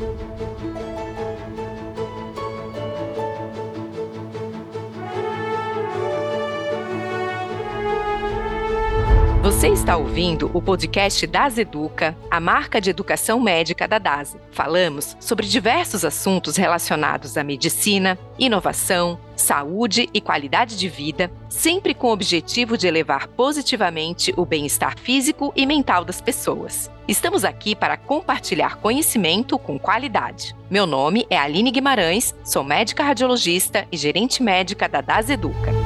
thank you Você está ouvindo o podcast Das Educa, a marca de educação médica da DASE. Falamos sobre diversos assuntos relacionados à medicina, inovação, saúde e qualidade de vida, sempre com o objetivo de elevar positivamente o bem-estar físico e mental das pessoas. Estamos aqui para compartilhar conhecimento com qualidade. Meu nome é Aline Guimarães, sou médica radiologista e gerente médica da DAS Educa.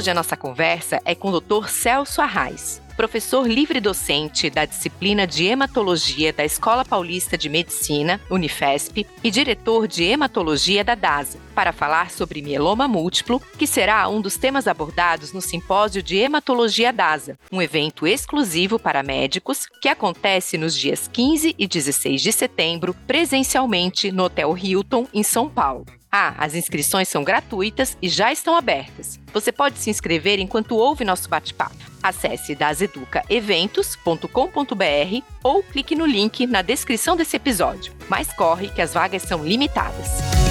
Hoje a nossa conversa é com o Dr. Celso Arraes, professor livre-docente da disciplina de hematologia da Escola Paulista de Medicina, Unifesp, e diretor de hematologia da DASA, para falar sobre mieloma múltiplo, que será um dos temas abordados no simpósio de hematologia DASA, um evento exclusivo para médicos que acontece nos dias 15 e 16 de setembro, presencialmente no Hotel Hilton, em São Paulo. Ah, as inscrições são gratuitas e já estão abertas. Você pode se inscrever enquanto ouve nosso bate-papo. Acesse daseducaeventos.com.br ou clique no link na descrição desse episódio. Mas corre que as vagas são limitadas.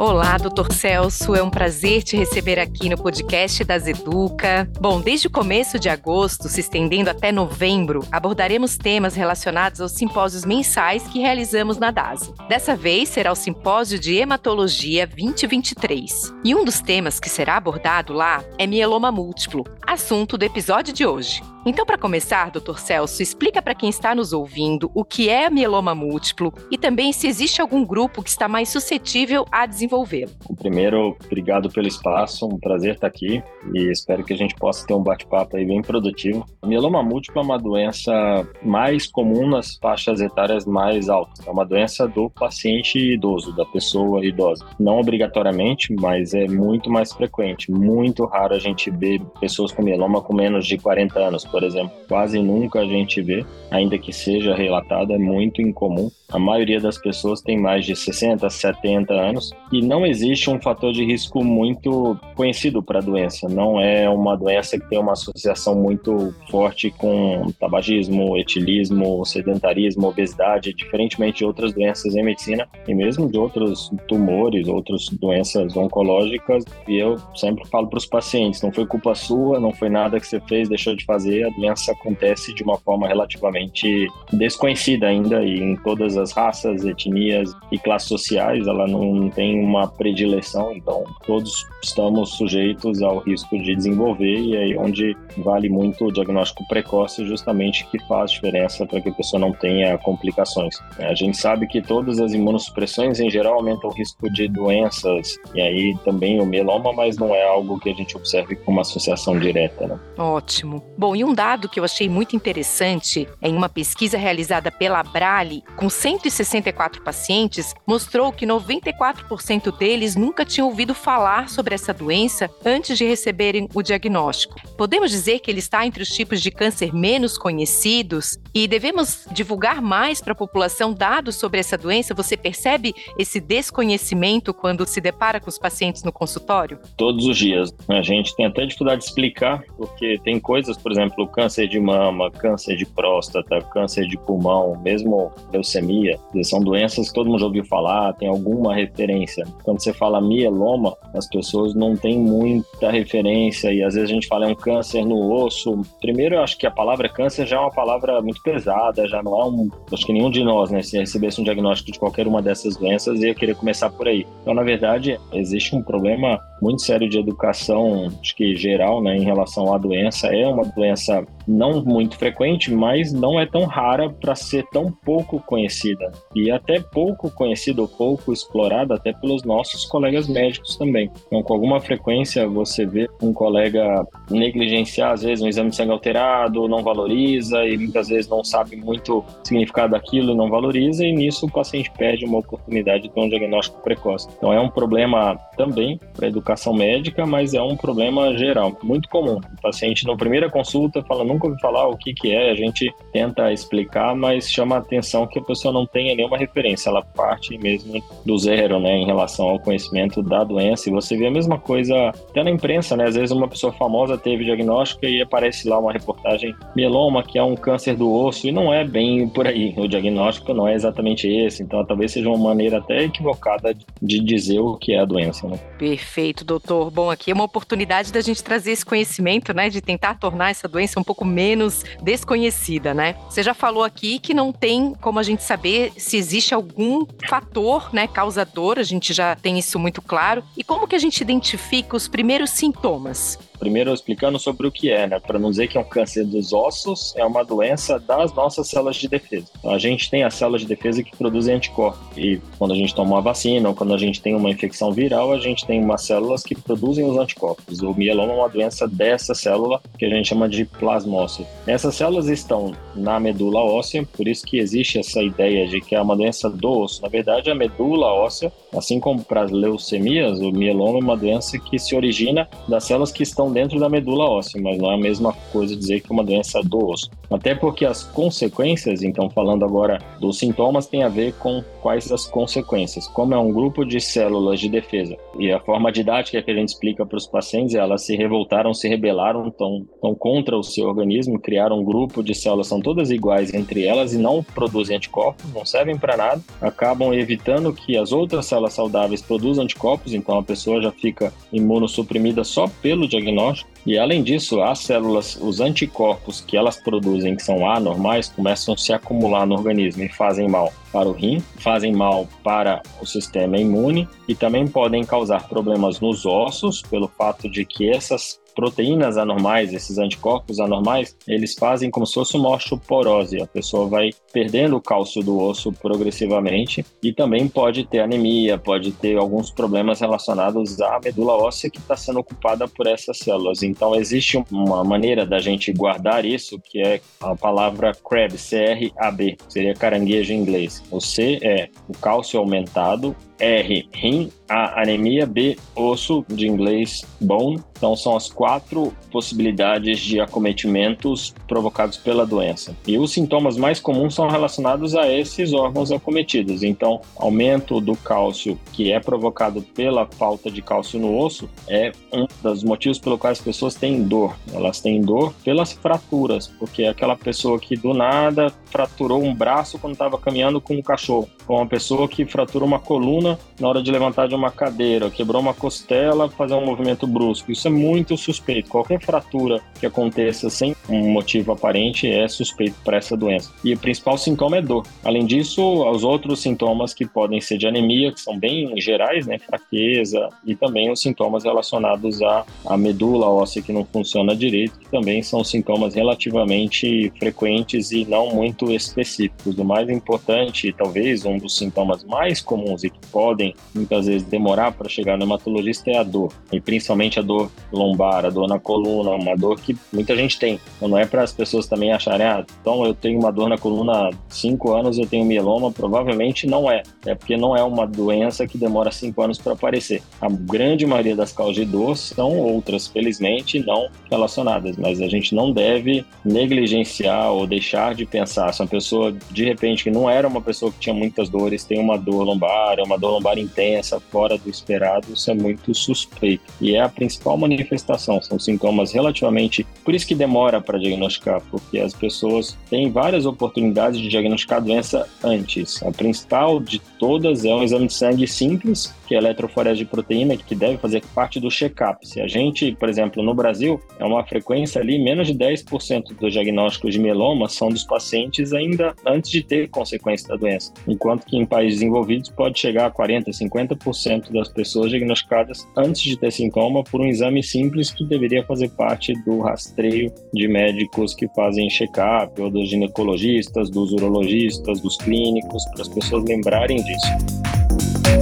Olá, doutor Celso, é um prazer te receber aqui no podcast das Educa. Bom, desde o começo de agosto, se estendendo até novembro, abordaremos temas relacionados aos simpósios mensais que realizamos na DASE. Dessa vez será o Simpósio de Hematologia 2023. E um dos temas que será abordado lá é mieloma múltiplo, assunto do episódio de hoje. Então, para começar, doutor Celso, explica para quem está nos ouvindo o que é mieloma múltiplo e também se existe algum grupo que está mais suscetível a desenvolvê-lo. Primeiro, obrigado pelo espaço, um prazer estar aqui e espero que a gente possa ter um bate-papo aí bem produtivo. Mieloma múltiplo é uma doença mais comum nas faixas etárias mais altas. É uma doença do paciente idoso, da pessoa idosa. Não obrigatoriamente, mas é muito mais frequente. Muito raro a gente ver pessoas com mieloma com menos de 40 anos, por exemplo, quase nunca a gente vê, ainda que seja relatado, é muito incomum. A maioria das pessoas tem mais de 60, 70 anos e não existe um fator de risco muito conhecido para a doença. Não é uma doença que tem uma associação muito forte com tabagismo, etilismo, sedentarismo, obesidade, diferentemente de outras doenças em medicina e mesmo de outros tumores, outras doenças oncológicas. E eu sempre falo para os pacientes: não foi culpa sua, não foi nada que você fez, deixou de fazer, a doença acontece de uma forma relativamente desconhecida ainda e em todas as raças, etnias e classes sociais, ela não tem uma predileção, então todos estamos sujeitos ao risco de desenvolver e aí onde vale muito o diagnóstico precoce justamente que faz diferença para que a pessoa não tenha complicações. A gente sabe que todas as imunossupressões em geral aumentam o risco de doenças e aí também o mieloma, mas não é algo que a gente observe com uma associação direta. Né? Ótimo. Bom, e um dado que eu achei muito interessante em uma pesquisa realizada pela Brale com 164 pacientes mostrou que 94% deles nunca tinham ouvido falar sobre essa doença antes de receberem o diagnóstico. Podemos dizer que ele está entre os tipos de câncer menos conhecidos e devemos divulgar mais para a população dados sobre essa doença? Você percebe esse desconhecimento quando se depara com os pacientes no consultório? Todos os dias. A gente tem até dificuldade de explicar, porque tem coisas, por exemplo, câncer de mama, câncer de próstata, câncer de pulmão, mesmo leucemia, são doenças que todo mundo já ouviu falar, tem alguma referência. Quando você fala mieloma, as pessoas não têm muita referência e às vezes a gente fala é um câncer no osso. Primeiro, eu acho que a palavra câncer já é uma palavra muito pesada, já não é um. Acho que nenhum de nós, né, se recebesse um diagnóstico de qualquer uma dessas doenças, ia querer começar por aí. Então, na verdade, existe um problema muito sério de educação, acho que geral, né, em relação à doença. É uma doença não muito frequente, mas não é tão rara para ser tão pouco conhecida e até pouco conhecida ou pouco explorada até pelos nossos colegas médicos também. Então, com alguma frequência você vê um colega negligenciar às vezes um exame de sangue alterado, não valoriza e muitas vezes não sabe muito o significado daquilo não valoriza e nisso o paciente perde uma oportunidade de um diagnóstico precoce. Então é um problema também para a educação médica, mas é um problema geral, muito comum. O paciente na primeira consulta fala nunca ouvi falar o que que é, a gente tenta explicar, mas chama a atenção que a pessoa não tenha nenhuma referência, ela parte mesmo do zero, né, em relação ao conhecimento da doença. E você vê a mesma coisa até na imprensa, né? Às vezes uma pessoa famosa teve diagnóstico e aparece lá uma reportagem mieloma, que é um câncer do e não é bem por aí. O diagnóstico não é exatamente esse, então talvez seja uma maneira até equivocada de dizer o que é a doença, né? Perfeito, doutor. Bom, aqui é uma oportunidade da gente trazer esse conhecimento, né, de tentar tornar essa doença um pouco menos desconhecida, né? Você já falou aqui que não tem como a gente saber se existe algum fator, né, causador, a gente já tem isso muito claro. E como que a gente identifica os primeiros sintomas? Primeiro explicando sobre o que é, né? Para não dizer que é um câncer dos ossos, é uma doença das nossas células de defesa. Então, a gente tem as células de defesa que produzem anticorpos. E quando a gente toma uma vacina ou quando a gente tem uma infecção viral, a gente tem umas células que produzem os anticorpos. O mieloma é uma doença dessa célula que a gente chama de plasmócito. Essas células estão na medula óssea, por isso que existe essa ideia de que é uma doença do osso. Na verdade, a medula óssea, assim como para as leucemias, o mieloma é uma doença que se origina das células que estão dentro da medula óssea, mas não é a mesma coisa dizer que é uma doença do osso. Até porque as consequências, então falando agora dos sintomas, tem a ver com quais as consequências. Como é um grupo de células de defesa e a forma didática que a gente explica para os pacientes, elas se revoltaram, se rebelaram, estão, estão contra o seu organismo, criaram um grupo de células, são todas iguais entre elas e não produzem anticorpos, não servem para nada, acabam evitando que as outras células saudáveis produzam anticorpos, então a pessoa já fica imunossuprimida só pelo diagnóstico. E além disso, as células, os anticorpos que elas produzem, que são anormais, começam a se acumular no organismo e fazem mal para o rim, fazem mal para o sistema imune e também podem causar problemas nos ossos, pelo fato de que essas proteínas anormais, esses anticorpos anormais, eles fazem como se fosse uma osteoporose. A pessoa vai perdendo o cálcio do osso progressivamente e também pode ter anemia, pode ter alguns problemas relacionados à medula óssea que está sendo ocupada por essas células. Então, existe uma maneira da gente guardar isso, que é a palavra CRAB, C-R-A-B, seria caranguejo em inglês. O C é o cálcio aumentado, R, rim, A, anemia, B, osso, de inglês bone. Então, são as quatro possibilidades de acometimentos provocados pela doença. E os sintomas mais comuns são relacionados a esses órgãos acometidos. Então, aumento do cálcio, que é provocado pela falta de cálcio no osso, é um dos motivos pelo quais as pessoas têm dor. Elas têm dor pelas fraturas, porque é aquela pessoa que do nada fraturou um braço quando estava caminhando com um cachorro, ou uma pessoa que fratura uma coluna na hora de levantar de uma cadeira, quebrou uma costela, fazer um movimento brusco. Isso é muito suspeito. Qualquer fratura que aconteça sem um motivo aparente é suspeito para essa doença. E o principal sintoma é dor. Além disso, os outros sintomas que podem ser de anemia, que são bem gerais, né, fraqueza, e também os sintomas relacionados à, à medula óssea que não funciona direito, que também são sintomas relativamente frequentes e não muito específicos. O mais importante, talvez um dos sintomas mais comuns e que podem muitas vezes demorar para chegar no hematologista é a dor, e principalmente a dor lombar, a dor na coluna, uma dor que muita gente tem. Então não é para as pessoas também acharem, ah, então eu tenho uma dor na coluna há cinco anos, eu tenho mieloma, provavelmente não é. É porque não é uma doença que demora cinco anos para aparecer. A grande maioria das causas de dor são outras, felizmente, não relacionadas, mas a gente não deve negligenciar ou deixar de pensar se uma pessoa, de repente, que não era uma pessoa que tinha muitas dores, tem uma dor lombar, é uma dor lombar intensa, fora do esperado, isso é muito suspeito. E é a principal manifestação, são sintomas relativamente. Por isso que demora para diagnosticar, porque as pessoas têm várias oportunidades de diagnosticar a doença antes. A principal de todas é um exame de sangue simples, que é eletroforese de proteína, que deve fazer parte do check-up. Se a gente, por exemplo, no Brasil, é uma frequência ali, menos de 10% dos diagnósticos de mieloma são dos pacientes ainda antes de ter consequência da doença, enquanto que em países desenvolvidos pode chegar a 40%, 50% das pessoas diagnosticadas antes de ter sintoma por um exame simples que deveria fazer parte do rastreio de médicos que fazem check-up, ou dos ginecologistas, dos urologistas, dos clínicos, para as pessoas lembrarem disso.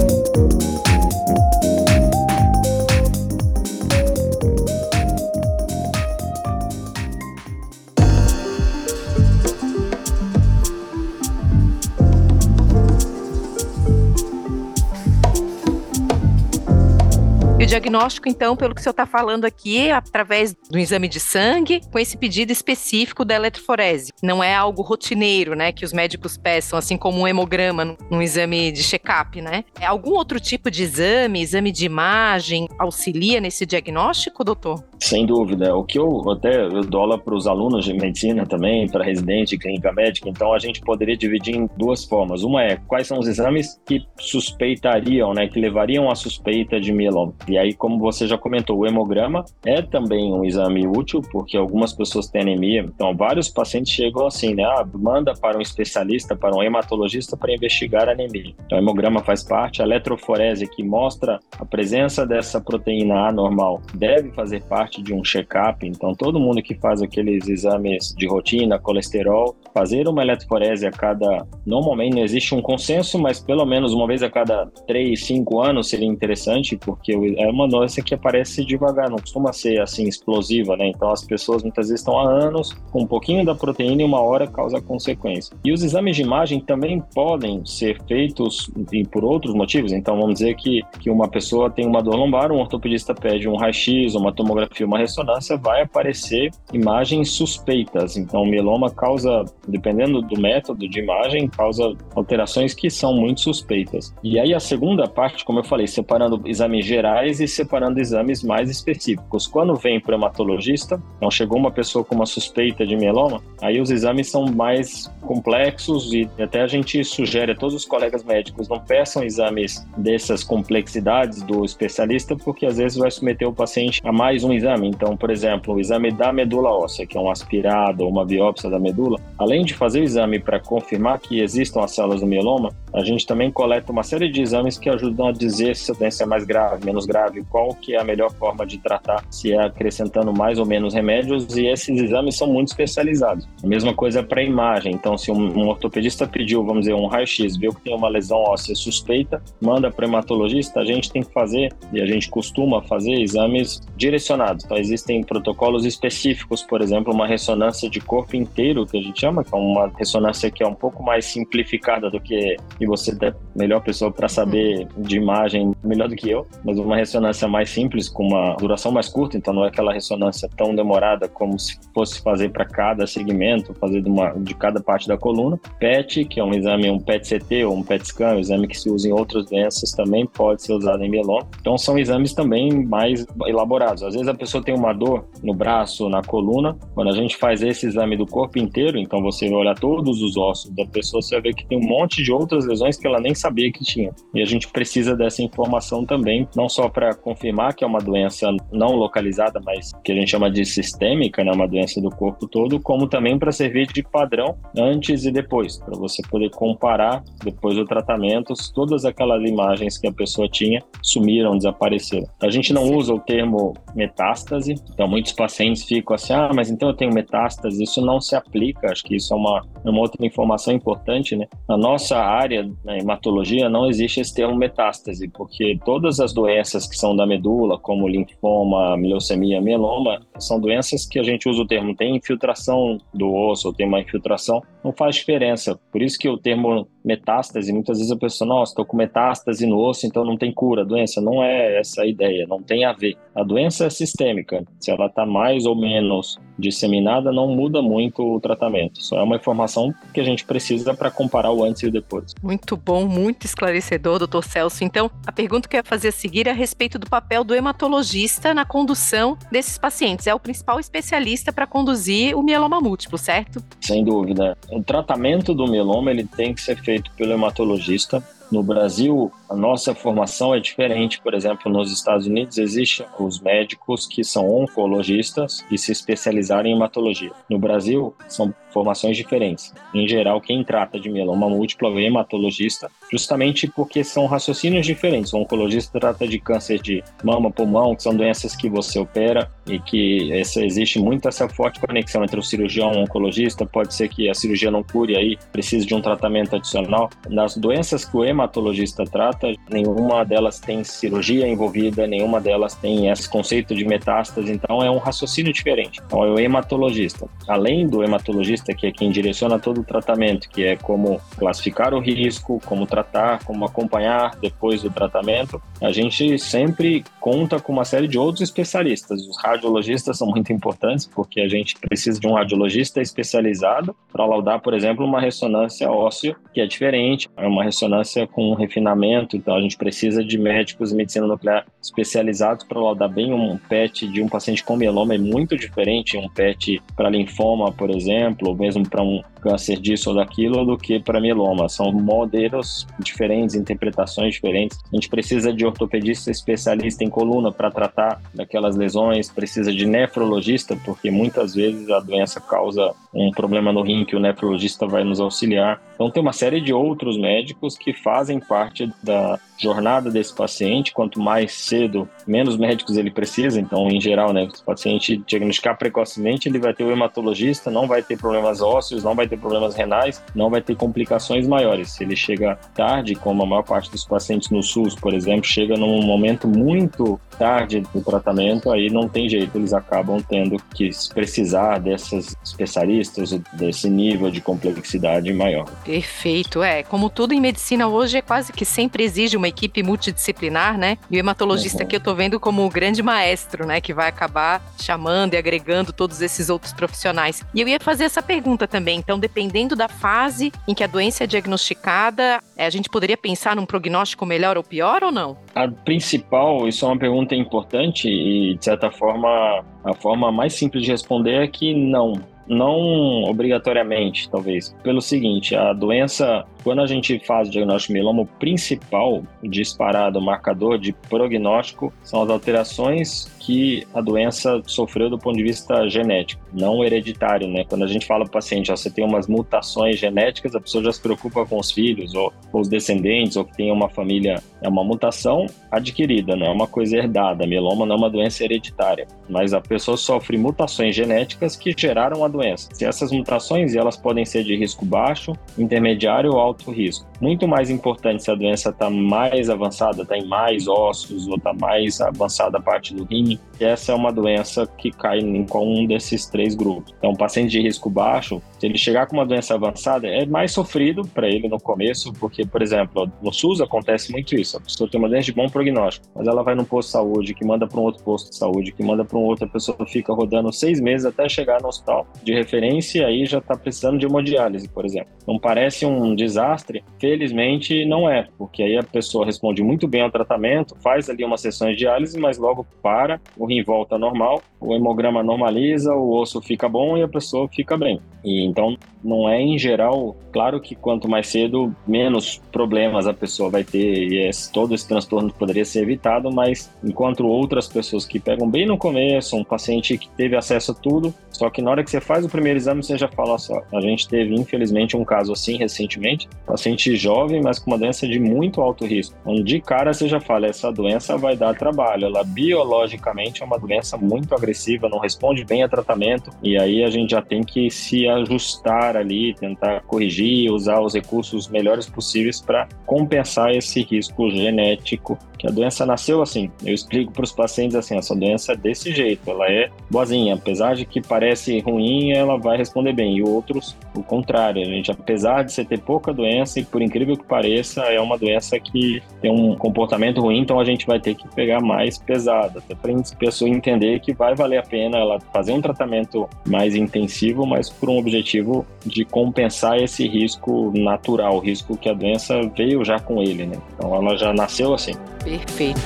Diagnóstico, então, pelo que o senhor está falando aqui, através do exame de sangue, com esse pedido específico da eletroforese. Não é algo rotineiro, né, que os médicos peçam, assim como um hemograma num exame de check-up, né? É algum outro tipo de exame, exame de imagem, auxilia nesse diagnóstico, doutor? Sem dúvida. O que eu até eu dou aula para os alunos de medicina também, para residente de clínica médica, então a gente poderia dividir em duas formas. Uma é quais são os exames que suspeitariam, né, que levariam à suspeita de mieloma. E aí, como você já comentou, o hemograma é também um exame útil, porque algumas pessoas têm anemia. Então, vários pacientes chegam assim, né, ah, manda para um especialista, para um hematologista para investigar a anemia. Então, o hemograma faz parte, a eletroforese que mostra a presença dessa proteína A normal deve fazer parte de um check-up. Então, todo mundo que faz aqueles exames de rotina, colesterol, fazer uma eletroforese a cada. Normalmente não existe um consenso, mas pelo menos uma vez a cada 3, 5 anos seria interessante, porque é uma doença que aparece devagar, não costuma ser assim explosiva, né? Então, as pessoas muitas vezes estão há anos com um pouquinho da proteína e uma hora causa consequência. E os exames de imagem também podem ser feitos e por outros motivos. Então, vamos dizer que, que uma pessoa tem uma dor lombar, um ortopedista pede um raio-x, uma tomografia uma ressonância, vai aparecer imagens suspeitas. Então, o mieloma causa, dependendo do método de imagem, causa alterações que são muito suspeitas. E aí, a segunda parte, como eu falei, separando exames gerais e separando exames mais específicos. Quando vem para o hematologista, então chegou uma pessoa com uma suspeita de mieloma, aí os exames são mais complexos e até a gente sugere a todos os colegas médicos não peçam exames dessas complexidades do especialista, porque às vezes vai submeter o paciente a mais um exame. Então, por exemplo, o exame da medula óssea, que é um aspirado ou uma biópsia da medula, além de fazer o exame para confirmar que existam as células do mieloma, a gente também coleta uma série de exames que ajudam a dizer se a doença é mais grave, menos grave, qual que é a melhor forma de tratar, se é acrescentando mais ou menos remédios, e esses exames são muito especializados. A mesma coisa para imagem. Então, se um, um, ortopedista pediu, vamos dizer, um raio-x, viu que tem uma lesão óssea suspeita, manda para o hematologista, a gente tem que fazer, e a gente costuma fazer exames direcionados. Então, existem protocolos específicos, por exemplo, uma ressonância de corpo inteiro, que a gente chama, que é uma ressonância que é um pouco mais simplificada do que, e você é a melhor pessoa para saber de imagem, melhor do que eu, mas uma ressonância mais simples, com uma duração mais curta, então não é aquela ressonância tão demorada como se fosse fazer para cada segmento, fazer de, uma, de cada parte da coluna. PET, que é um exame, um PET-CT ou um PET-scan, um exame que se usa em outras doenças, também pode ser usado em mieloma. Então são exames também mais elaborados. Às vezes a pessoa tem uma dor no braço, na coluna. Quando a gente faz esse exame do corpo inteiro, então você vai olhar todos os ossos da pessoa, você vai ver que tem um monte de outras lesões que ela nem sabia que tinha. E a gente precisa dessa informação também, não só para confirmar que é uma doença não localizada, mas que a gente chama de sistêmica, né, uma doença do corpo todo, como também para servir de padrão antes e depois, para você poder comparar depois do tratamento, todas aquelas imagens que a pessoa tinha sumiram, desapareceram. A gente não usa o termo metástase, então, muitos pacientes ficam assim, ah, mas então eu tenho metástase. Isso não se aplica, acho que isso é uma, uma outra informação importante, né? Na nossa área, na hematologia, não existe esse termo metástase, porque todas as doenças que são da medula, como linfoma, leucemia, mieloma, são doenças que a gente usa o termo tem infiltração do osso ou tem uma infiltração, não faz diferença. Por isso que o termo metástase, muitas vezes a pessoa, nossa, estou com metástase no osso, então não tem cura. A doença não é essa a ideia, não tem a ver. A doença é sistêmica. Se ela está mais ou menos disseminada, não muda muito o tratamento. Só é uma informação que a gente precisa para comparar o antes e o depois. Muito bom, muito esclarecedor, doutor Celso. Então, a pergunta que eu ia fazer a seguir é a respeito do papel do hematologista na condução desses pacientes. É o principal especialista para conduzir o mieloma múltiplo, certo? Sem dúvida. O tratamento do mieloma ele tem que ser feito pelo hematologista no Brasil, a nossa formação é diferente. Por exemplo, nos Estados Unidos existem os médicos que são oncologistas e se especializaram em hematologia. No Brasil, são formações diferentes. Em geral, quem trata de mieloma múltiplo é o hematologista, justamente porque são raciocínios diferentes. O oncologista trata de câncer de mama, pulmão, que são doenças que você opera e que essa, existe muito essa forte conexão entre o cirurgião e o oncologista. Pode ser que a cirurgia não cure aí, precise de um tratamento adicional. Nas doenças que o hematologista trata, nenhuma delas tem cirurgia envolvida, nenhuma delas tem esse conceito de metástase, então é um raciocínio diferente. Então é o hematologista. Além do hematologista, que é quem direciona todo o tratamento, que é como classificar o risco, como tratar, como acompanhar depois do tratamento, a gente sempre conta com uma série de outros especialistas. Os radiologistas são muito importantes porque a gente precisa de um radiologista especializado para laudar, por exemplo, uma ressonância óssea, que é diferente, é uma ressonância com refinamento, então a gente precisa de médicos de medicina nuclear especializados para laudar bem um PET de um paciente com mieloma, é muito diferente um PET para linfoma, por exemplo, mesmo para um câncer disso ou daquilo, do que para mieloma. São modelos diferentes, interpretações diferentes. A gente precisa de ortopedista especialista em coluna para tratar daquelas lesões, precisa de nefrologista, porque muitas vezes a doença causa um problema no rim que o nefrologista vai nos auxiliar. Então tem uma série de outros médicos que fazem parte da jornada desse paciente. Quanto mais cedo, menos médicos ele precisa. Então, em geral, né, se o paciente diagnosticar precocemente, ele vai ter o hematologista, não vai ter problemas ósseos, não vai ter problemas renais, não vai ter complicações maiores. Se ele chega tarde, como a maior parte dos pacientes no SUS, por exemplo, chega num momento muito tarde do tratamento, aí não tem jeito, eles acabam tendo que precisar dessas especialistas, desse nível de complexidade maior. Perfeito, é. Como tudo em medicina hoje é quase que sempre exige uma equipe multidisciplinar, né? E o hematologista uhum. que eu tô vendo como o grande maestro, né? Que vai acabar chamando e agregando todos esses outros profissionais. E eu ia fazer essa pergunta também. Então, dependendo da fase em que a doença é diagnosticada, a gente poderia pensar num prognóstico melhor ou pior ou não? A principal, isso é uma pergunta importante e, de certa forma, a forma mais simples de responder é que não não obrigatoriamente, talvez. Pelo seguinte, a doença, quando a gente faz o diagnóstico de mieloma, o principal disparado marcador de prognóstico são as alterações que a doença sofreu do ponto de vista genético, não hereditário, né? Quando a gente fala para o paciente, ó, você tem umas mutações genéticas, a pessoa já se preocupa com os filhos ou com os descendentes, ou que tem uma família, é uma mutação adquirida, não é uma coisa herdada. Mieloma não é uma doença hereditária, mas a pessoa sofre mutações genéticas que geraram a doença. Se essas mutações, elas podem ser de risco baixo, intermediário ou alto risco. Muito mais importante se a doença está mais avançada, está em mais ossos ou está mais avançada a parte do rim, essa é uma doença que cai em qual um desses três grupos. Então, paciente de risco baixo, se ele chegar com uma doença avançada, é mais sofrido para ele no começo, porque, por exemplo, no SUS acontece muito isso. A pessoa tem uma doença de bom prognóstico, mas ela vai num posto de saúde, que manda para um outro posto de saúde, que manda para um outro, a pessoa fica rodando seis meses até chegar no hospital de referência e aí já está precisando de hemodiálise, por exemplo. Não parece um desastre? Felizmente não é, porque aí a pessoa responde muito bem ao tratamento, faz ali uma sessão de diálise, mas logo para, o rim volta normal, o hemograma normaliza, o osso fica bom e a pessoa fica bem. E então não é em geral, claro que quanto mais cedo, menos problemas a pessoa vai ter e esse, todo esse transtorno poderia ser evitado, mas enquanto outras pessoas que pegam bem no começo, um paciente que teve acesso a tudo, só que na hora que você faz o primeiro exame, você já fala só, a gente teve infelizmente um caso assim recentemente, paciente jovem, mas com uma doença de muito alto risco, onde de cara você já fala, essa doença vai dar trabalho, ela biologicamente é uma doença muito agressiva, não responde bem a tratamento, e aí a gente já tem que se ajustar ali, tentar corrigir, usar os recursos melhores possíveis para compensar esse risco genético que a doença nasceu assim. Eu explico para os pacientes assim, essa doença é desse jeito, ela é boazinha, apesar de que parece ruim, ela vai responder bem. E outros, o contrário, a gente, apesar de você ter pouca doença e por incrível que pareça, é uma doença que tem um comportamento ruim, então a gente vai ter que pegar mais pesado, até para a pessoa entender que vai valer a pena ela fazer um tratamento mais intensivo, mas por um objetivo de compensar esse risco natural, o risco que a doença veio já com ele, né? Então ela já nasceu assim. Perfeito.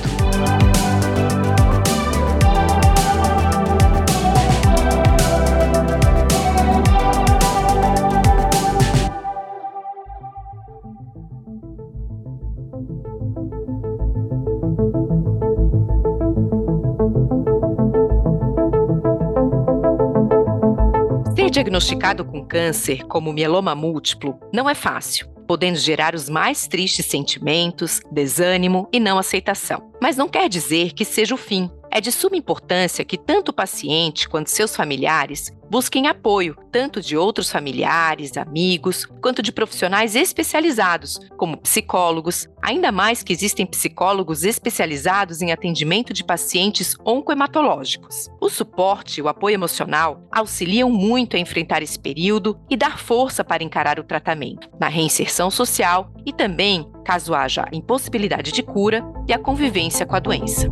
Ser diagnosticado com câncer, como mieloma múltiplo, não é fácil podendo gerar os mais tristes sentimentos, desânimo e não aceitação. Mas não quer dizer que seja o fim. É de suma importância que tanto o paciente quanto seus familiares busquem apoio, tanto de outros familiares, amigos, quanto de profissionais especializados, como psicólogos, ainda mais que existem psicólogos especializados em atendimento de pacientes oncohematológicos. O suporte e o apoio emocional auxiliam muito a enfrentar esse período e dar força para encarar o tratamento, na reinserção social e também caso haja impossibilidade de cura e a convivência com a doença.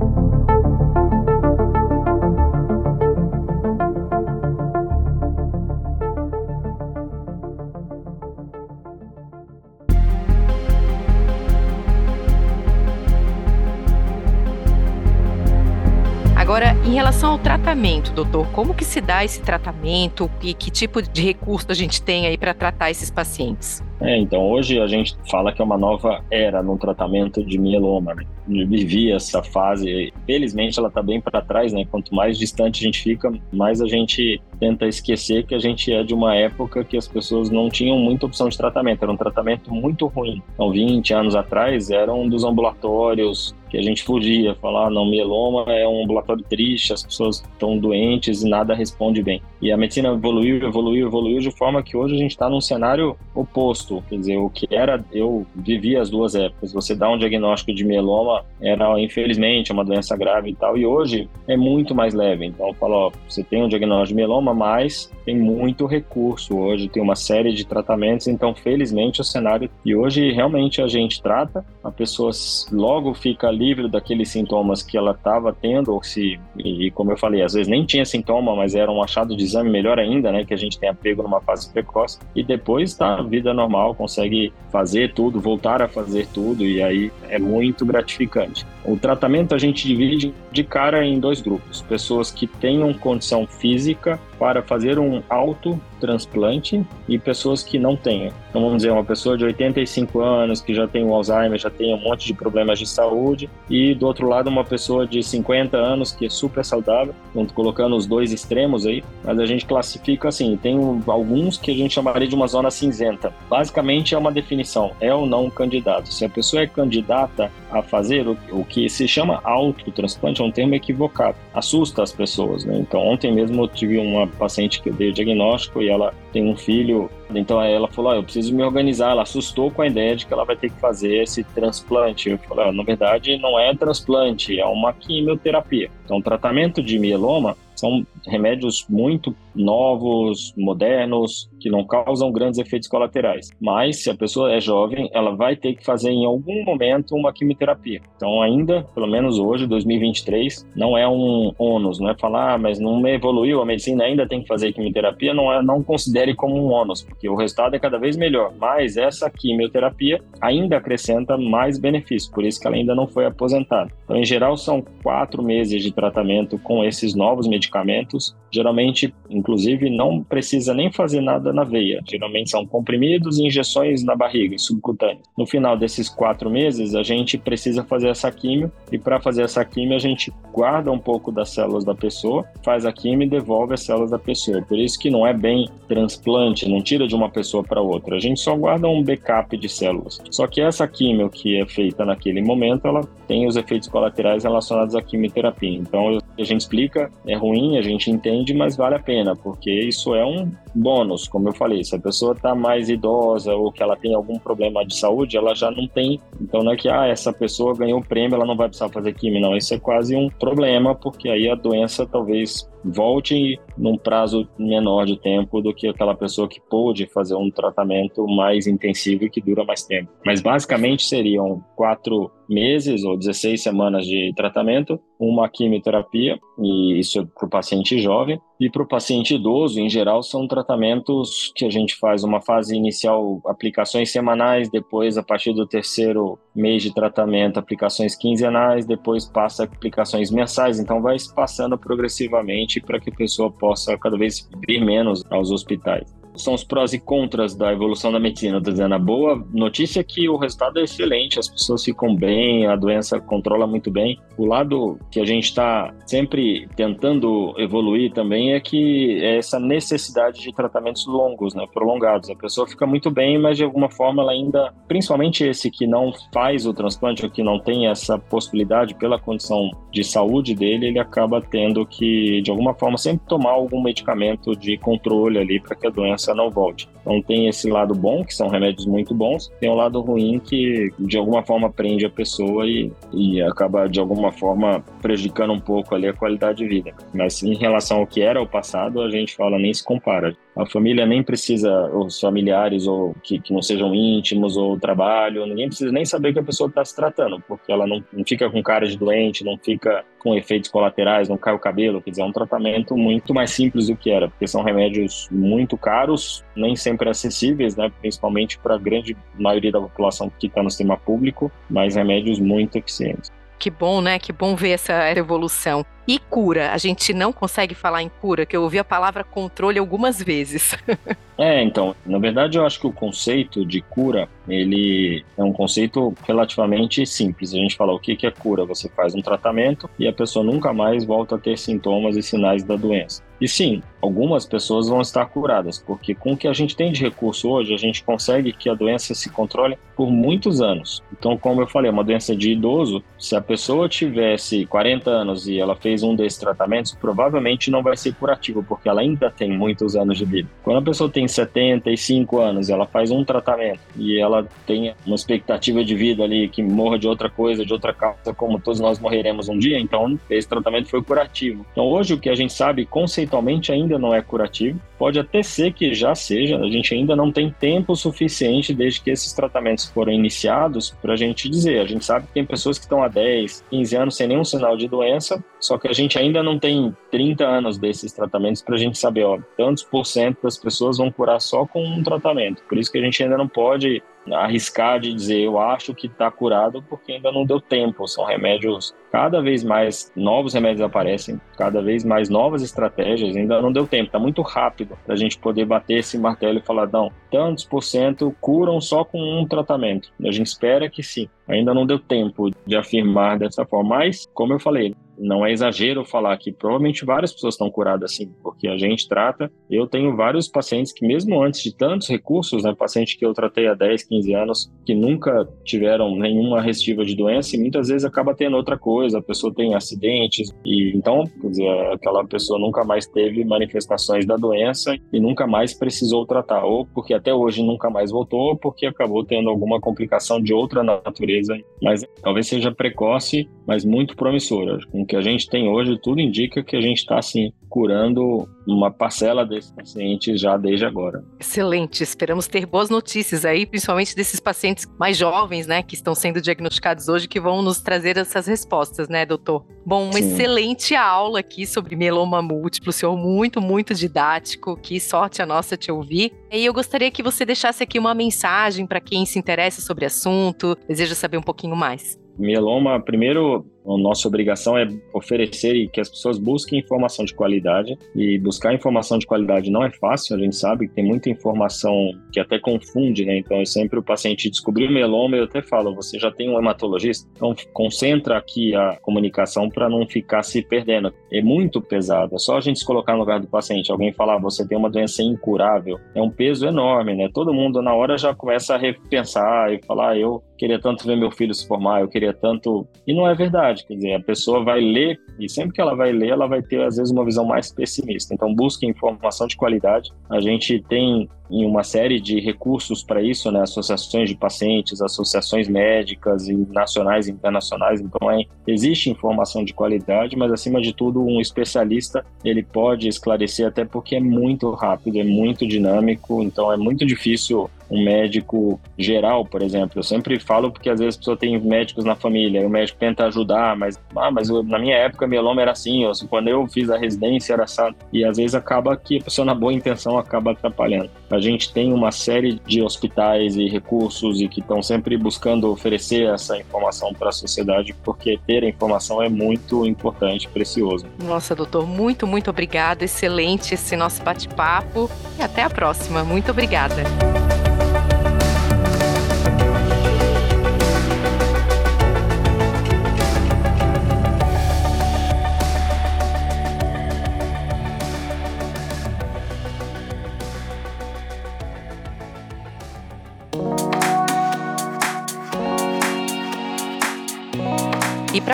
Agora, em relação ao tratamento, doutor, como que se dá esse tratamento e que tipo de recurso a gente tem aí para tratar esses pacientes? É, então hoje a gente fala que é uma nova era no tratamento de mieloma. Né? Eu vivi essa fase, felizmente ela está bem para trás, né? Quanto mais distante a gente fica, mais a gente tenta esquecer que a gente é de uma época que as pessoas não tinham muita opção de tratamento, era um tratamento muito ruim. Então, 20 anos atrás, era um dos ambulatórios que a gente fugia, falar, ah, não, mieloma é um ambulatório triste, as pessoas estão doentes e nada responde bem. E a medicina evoluiu, evoluiu, evoluiu de forma que hoje a gente está num cenário oposto, quer dizer, o que era, eu vivi as duas épocas, você dá um diagnóstico de mieloma, era infelizmente uma doença grave e tal, e hoje é muito mais leve, então eu falo, ó, você tem um diagnóstico de mieloma, mas tem muito recurso. Hoje, tem uma série de tratamentos, então felizmente o cenário, e hoje realmente a gente trata, a pessoa logo fica livre daqueles sintomas que ela estava tendo, ou se, e como eu falei, às vezes nem tinha sintoma, mas era um achado de exame melhor ainda, né, que a gente tem apego numa fase precoce, e depois tá vida normal, consegue fazer tudo, voltar a fazer tudo, e aí é muito gratificante. O tratamento a gente divide de cara em dois grupos: pessoas que tenham condição física para fazer um autotransplante e pessoas que não tenham. Então, vamos dizer, uma pessoa de 85 anos que já tem o Alzheimer, já tem um monte de problemas de saúde, e do outro lado, uma pessoa de 50 anos que é super saudável, Estamos colocando os dois extremos aí, mas a gente classifica assim: tem alguns que a gente chamaria de uma zona cinzenta. Basicamente, é uma definição: é ou não candidato. Se a pessoa é candidata a fazer o, o que se chama autotransplante, é um termo equivocado, assusta as pessoas, né? Então, ontem mesmo eu tive uma paciente que eu dei o diagnóstico e ela tem um filho. Então ela falou: ah, eu preciso me organizar. Ela assustou com a ideia de que ela vai ter que fazer esse transplante. Eu falei: ah, na verdade, não é transplante, é uma quimioterapia. Então, o tratamento de mieloma são remédios muito novos, modernos, que não causam grandes efeitos colaterais. Mas se a pessoa é jovem, ela vai ter que fazer em algum momento uma quimioterapia. Então, ainda, pelo menos hoje, 2023, não é um ônus, não é falar, ah, mas não evoluiu a medicina, ainda tem que fazer quimioterapia, não é, não considere como um ônus, porque o resultado é cada vez melhor. Mas essa quimioterapia ainda acrescenta mais benefícios, por isso que ela ainda não foi aposentada. Então, em geral, são quatro meses de tratamento com esses novos medicamentos. Geralmente, inclusive, não precisa nem fazer nada na veia. Geralmente são comprimidos e injeções na barriga, subcutânea. No final desses quatro meses, a gente precisa fazer essa quimio e para fazer essa quimio, a gente guarda um pouco das células da pessoa, faz a quimio e devolve as células da pessoa. Por isso que não é bem transplante, não tira de uma pessoa para outra. A gente só guarda um backup de células. Só que essa quimio que é feita naquele momento, ela tem os efeitos colaterais relacionados à quimioterapia. Então, a gente explica, é ruim, a gente entende, mas vale a pena, porque isso é um bônus, como eu falei. Se a pessoa está mais idosa ou que ela tem algum problema de saúde, ela já não tem. Então, não é que ah, essa pessoa ganhou o prêmio, ela não vai precisar fazer quimio. Não, isso é quase um problema, porque aí a doença talvez volte num prazo menor de tempo do que aquela pessoa que pôde fazer um tratamento mais intensivo e que dura mais tempo. Mas basicamente seriam quatro meses ou 16 semanas de tratamento, uma quimioterapia, e isso é para o paciente jovem, e para o paciente idoso, em geral, são tratamentos que a gente faz uma fase inicial, aplicações semanais, depois, a partir do terceiro mês de tratamento, aplicações quinzenais, depois passa aplicações mensais, então vai passando progressivamente para que a pessoa possa cada vez vir menos aos hospitais. São os prós e contras da evolução da medicina. Estou dizendo, a boa notícia é que o resultado é excelente, as pessoas ficam bem, a doença controla muito bem. O lado que a gente está sempre tentando evoluir também é que é essa necessidade de tratamentos longos, né, prolongados. A pessoa fica muito bem, mas de alguma forma ela ainda, principalmente esse que não faz o transplante ou que não tem essa possibilidade pela condição de saúde dele, ele acaba tendo que, de alguma forma, sempre tomar algum medicamento de controle ali para que a doença não volte. Então tem esse lado bom, que são remédios muito bons, tem o um lado ruim que de alguma forma prende a pessoa e, e acaba de alguma forma prejudicando um pouco ali a qualidade de vida. Mas em relação ao que era o passado, a gente fala nem se compara. A família nem precisa, os familiares ou que, que não sejam íntimos ou trabalho, ninguém precisa nem saber que a pessoa está se tratando, porque ela não, não fica com cara de doente, não fica com efeitos colaterais, não cai o cabelo, quer dizer, é um tratamento muito mais simples do que era, porque são remédios muito caros, nem sempre acessíveis, né, principalmente para a grande maioria da população que está no sistema público, mas remédios muito eficientes. Que bom, né? Que bom ver essa evolução. E cura? A gente não consegue falar em cura, que eu ouvi a palavra controle algumas vezes. é, então, na verdade eu acho que o conceito de cura, ele é um conceito relativamente simples. A gente fala o que é cura? Você faz um tratamento e a pessoa nunca mais volta a ter sintomas e sinais da doença. E sim, algumas pessoas vão estar curadas, porque com o que a gente tem de recurso hoje, a gente consegue que a doença se controle por muitos anos. Então, como eu falei, uma doença de idoso, se a pessoa tivesse 40 anos e ela fez um desses tratamentos, provavelmente não vai ser curativo, porque ela ainda tem muitos anos de vida. Quando a pessoa tem 75 anos, ela faz um tratamento e ela tem uma expectativa de vida ali que morra de outra coisa, de outra causa, como todos nós morreremos um dia, então esse tratamento foi curativo. Então, hoje o que a gente sabe conceitualmente conceitualmente ainda não é curativo. Pode até ser que já seja, a gente ainda não tem tempo suficiente desde que esses tratamentos foram iniciados para a gente dizer. A gente sabe que tem pessoas que estão há 10, 15 anos sem nenhum sinal de doença, só que a gente ainda não tem 30 anos desses tratamentos para a gente saber, ó, tantos por cento das pessoas vão curar só com um tratamento. Por isso que a gente ainda não pode arriscar de dizer eu acho que está curado porque ainda não deu tempo. São remédios cada vez mais novos remédios aparecem, cada vez mais novas estratégias. Ainda não deu tempo, está muito rápido para a gente poder bater esse martelo e falar não, tantos por cento curam só com um tratamento. A gente espera que sim. Ainda não deu tempo de afirmar dessa forma, mas como eu falei, não é exagero falar que provavelmente várias pessoas estão curadas assim, porque a gente trata. Eu tenho vários pacientes que, mesmo antes de tantos recursos, né, paciente que eu tratei há 10, 15 anos, que nunca tiveram nenhuma restiva de doença e muitas vezes acaba tendo outra coisa, a pessoa tem acidentes, e então, quer dizer, aquela pessoa nunca mais teve manifestações da doença e nunca mais precisou tratar, ou porque até hoje nunca mais voltou, ou porque acabou tendo alguma complicação de outra natureza, mas talvez seja precoce, mas muito promissora. Com que a gente tem hoje, tudo indica que a gente está, assim, curando uma parcela desses pacientes já desde agora. Excelente, esperamos ter boas notícias aí, principalmente desses pacientes mais jovens, né, que estão sendo diagnosticados hoje, que vão nos trazer essas respostas, né, doutor? Bom, uma Sim. excelente aula aqui sobre mieloma múltiplo, senhor muito, muito didático, que sorte a nossa te ouvir. E eu gostaria que você deixasse aqui uma mensagem para quem se interessa sobre o assunto, deseja saber um pouquinho mais. Mieloma, primeiro, a nossa obrigação é oferecer e que as pessoas busquem informação de qualidade. E buscar informação de qualidade não é fácil, a gente sabe que tem muita informação que até confunde, né? Então, é sempre o paciente descobriu mieloma, eu até falo, você já tem um hematologista? Então, concentra aqui a comunicação para não ficar se perdendo. É muito pesado, é só a gente se colocar no lugar do paciente. Alguém falar, você tem uma doença incurável, é um peso enorme, né? Todo mundo na hora já começa a repensar e falar, ah, eu queria tanto ver meu filho se formar, eu queria tanto. E não é verdade, quer dizer, a pessoa vai ler, e sempre que ela vai ler, ela vai ter, às vezes, uma visão mais pessimista. Então, busque informação de qualidade. A gente tem em uma série de recursos para isso, né? Associações de pacientes, associações médicas e nacionais e internacionais. Então, é, existe informação de qualidade, mas acima de tudo, um especialista ele pode esclarecer até porque é muito rápido, é muito dinâmico. Então, é muito difícil um médico geral, por exemplo. Eu sempre falo porque às vezes a pessoa tem médicos na família, e o médico tenta ajudar, mas ah, mas eu, na minha época mieloma era assim, ou, quando eu fiz a residência era assim, e às vezes acaba que a pessoa na boa intenção acaba atrapalhando. A A gente tem uma série de hospitais e recursos e que estão sempre buscando oferecer essa informação para a sociedade, porque ter a informação é muito importante, precioso. Nossa, doutor, muito, muito obrigado. Excelente esse nosso bate-papo e até a próxima. Muito obrigada.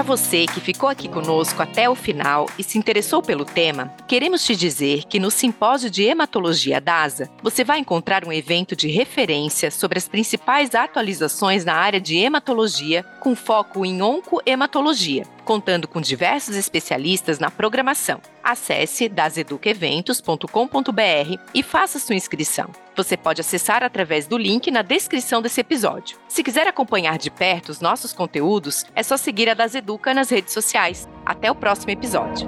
Você que ficou aqui conosco até o final e se interessou pelo tema, queremos te dizer que no Simpósio de Hematologia DASA, você vai encontrar um evento de referência sobre as principais atualizações na área de hematologia, com foco em oncohematologia, contando com diversos especialistas na programação. Acesse daseduqueventos.com.br e faça sua inscrição. Você pode acessar através do link na descrição desse episódio. Se quiser acompanhar de perto os nossos conteúdos, é só seguir a Das Educa nas redes sociais. Até o próximo episódio.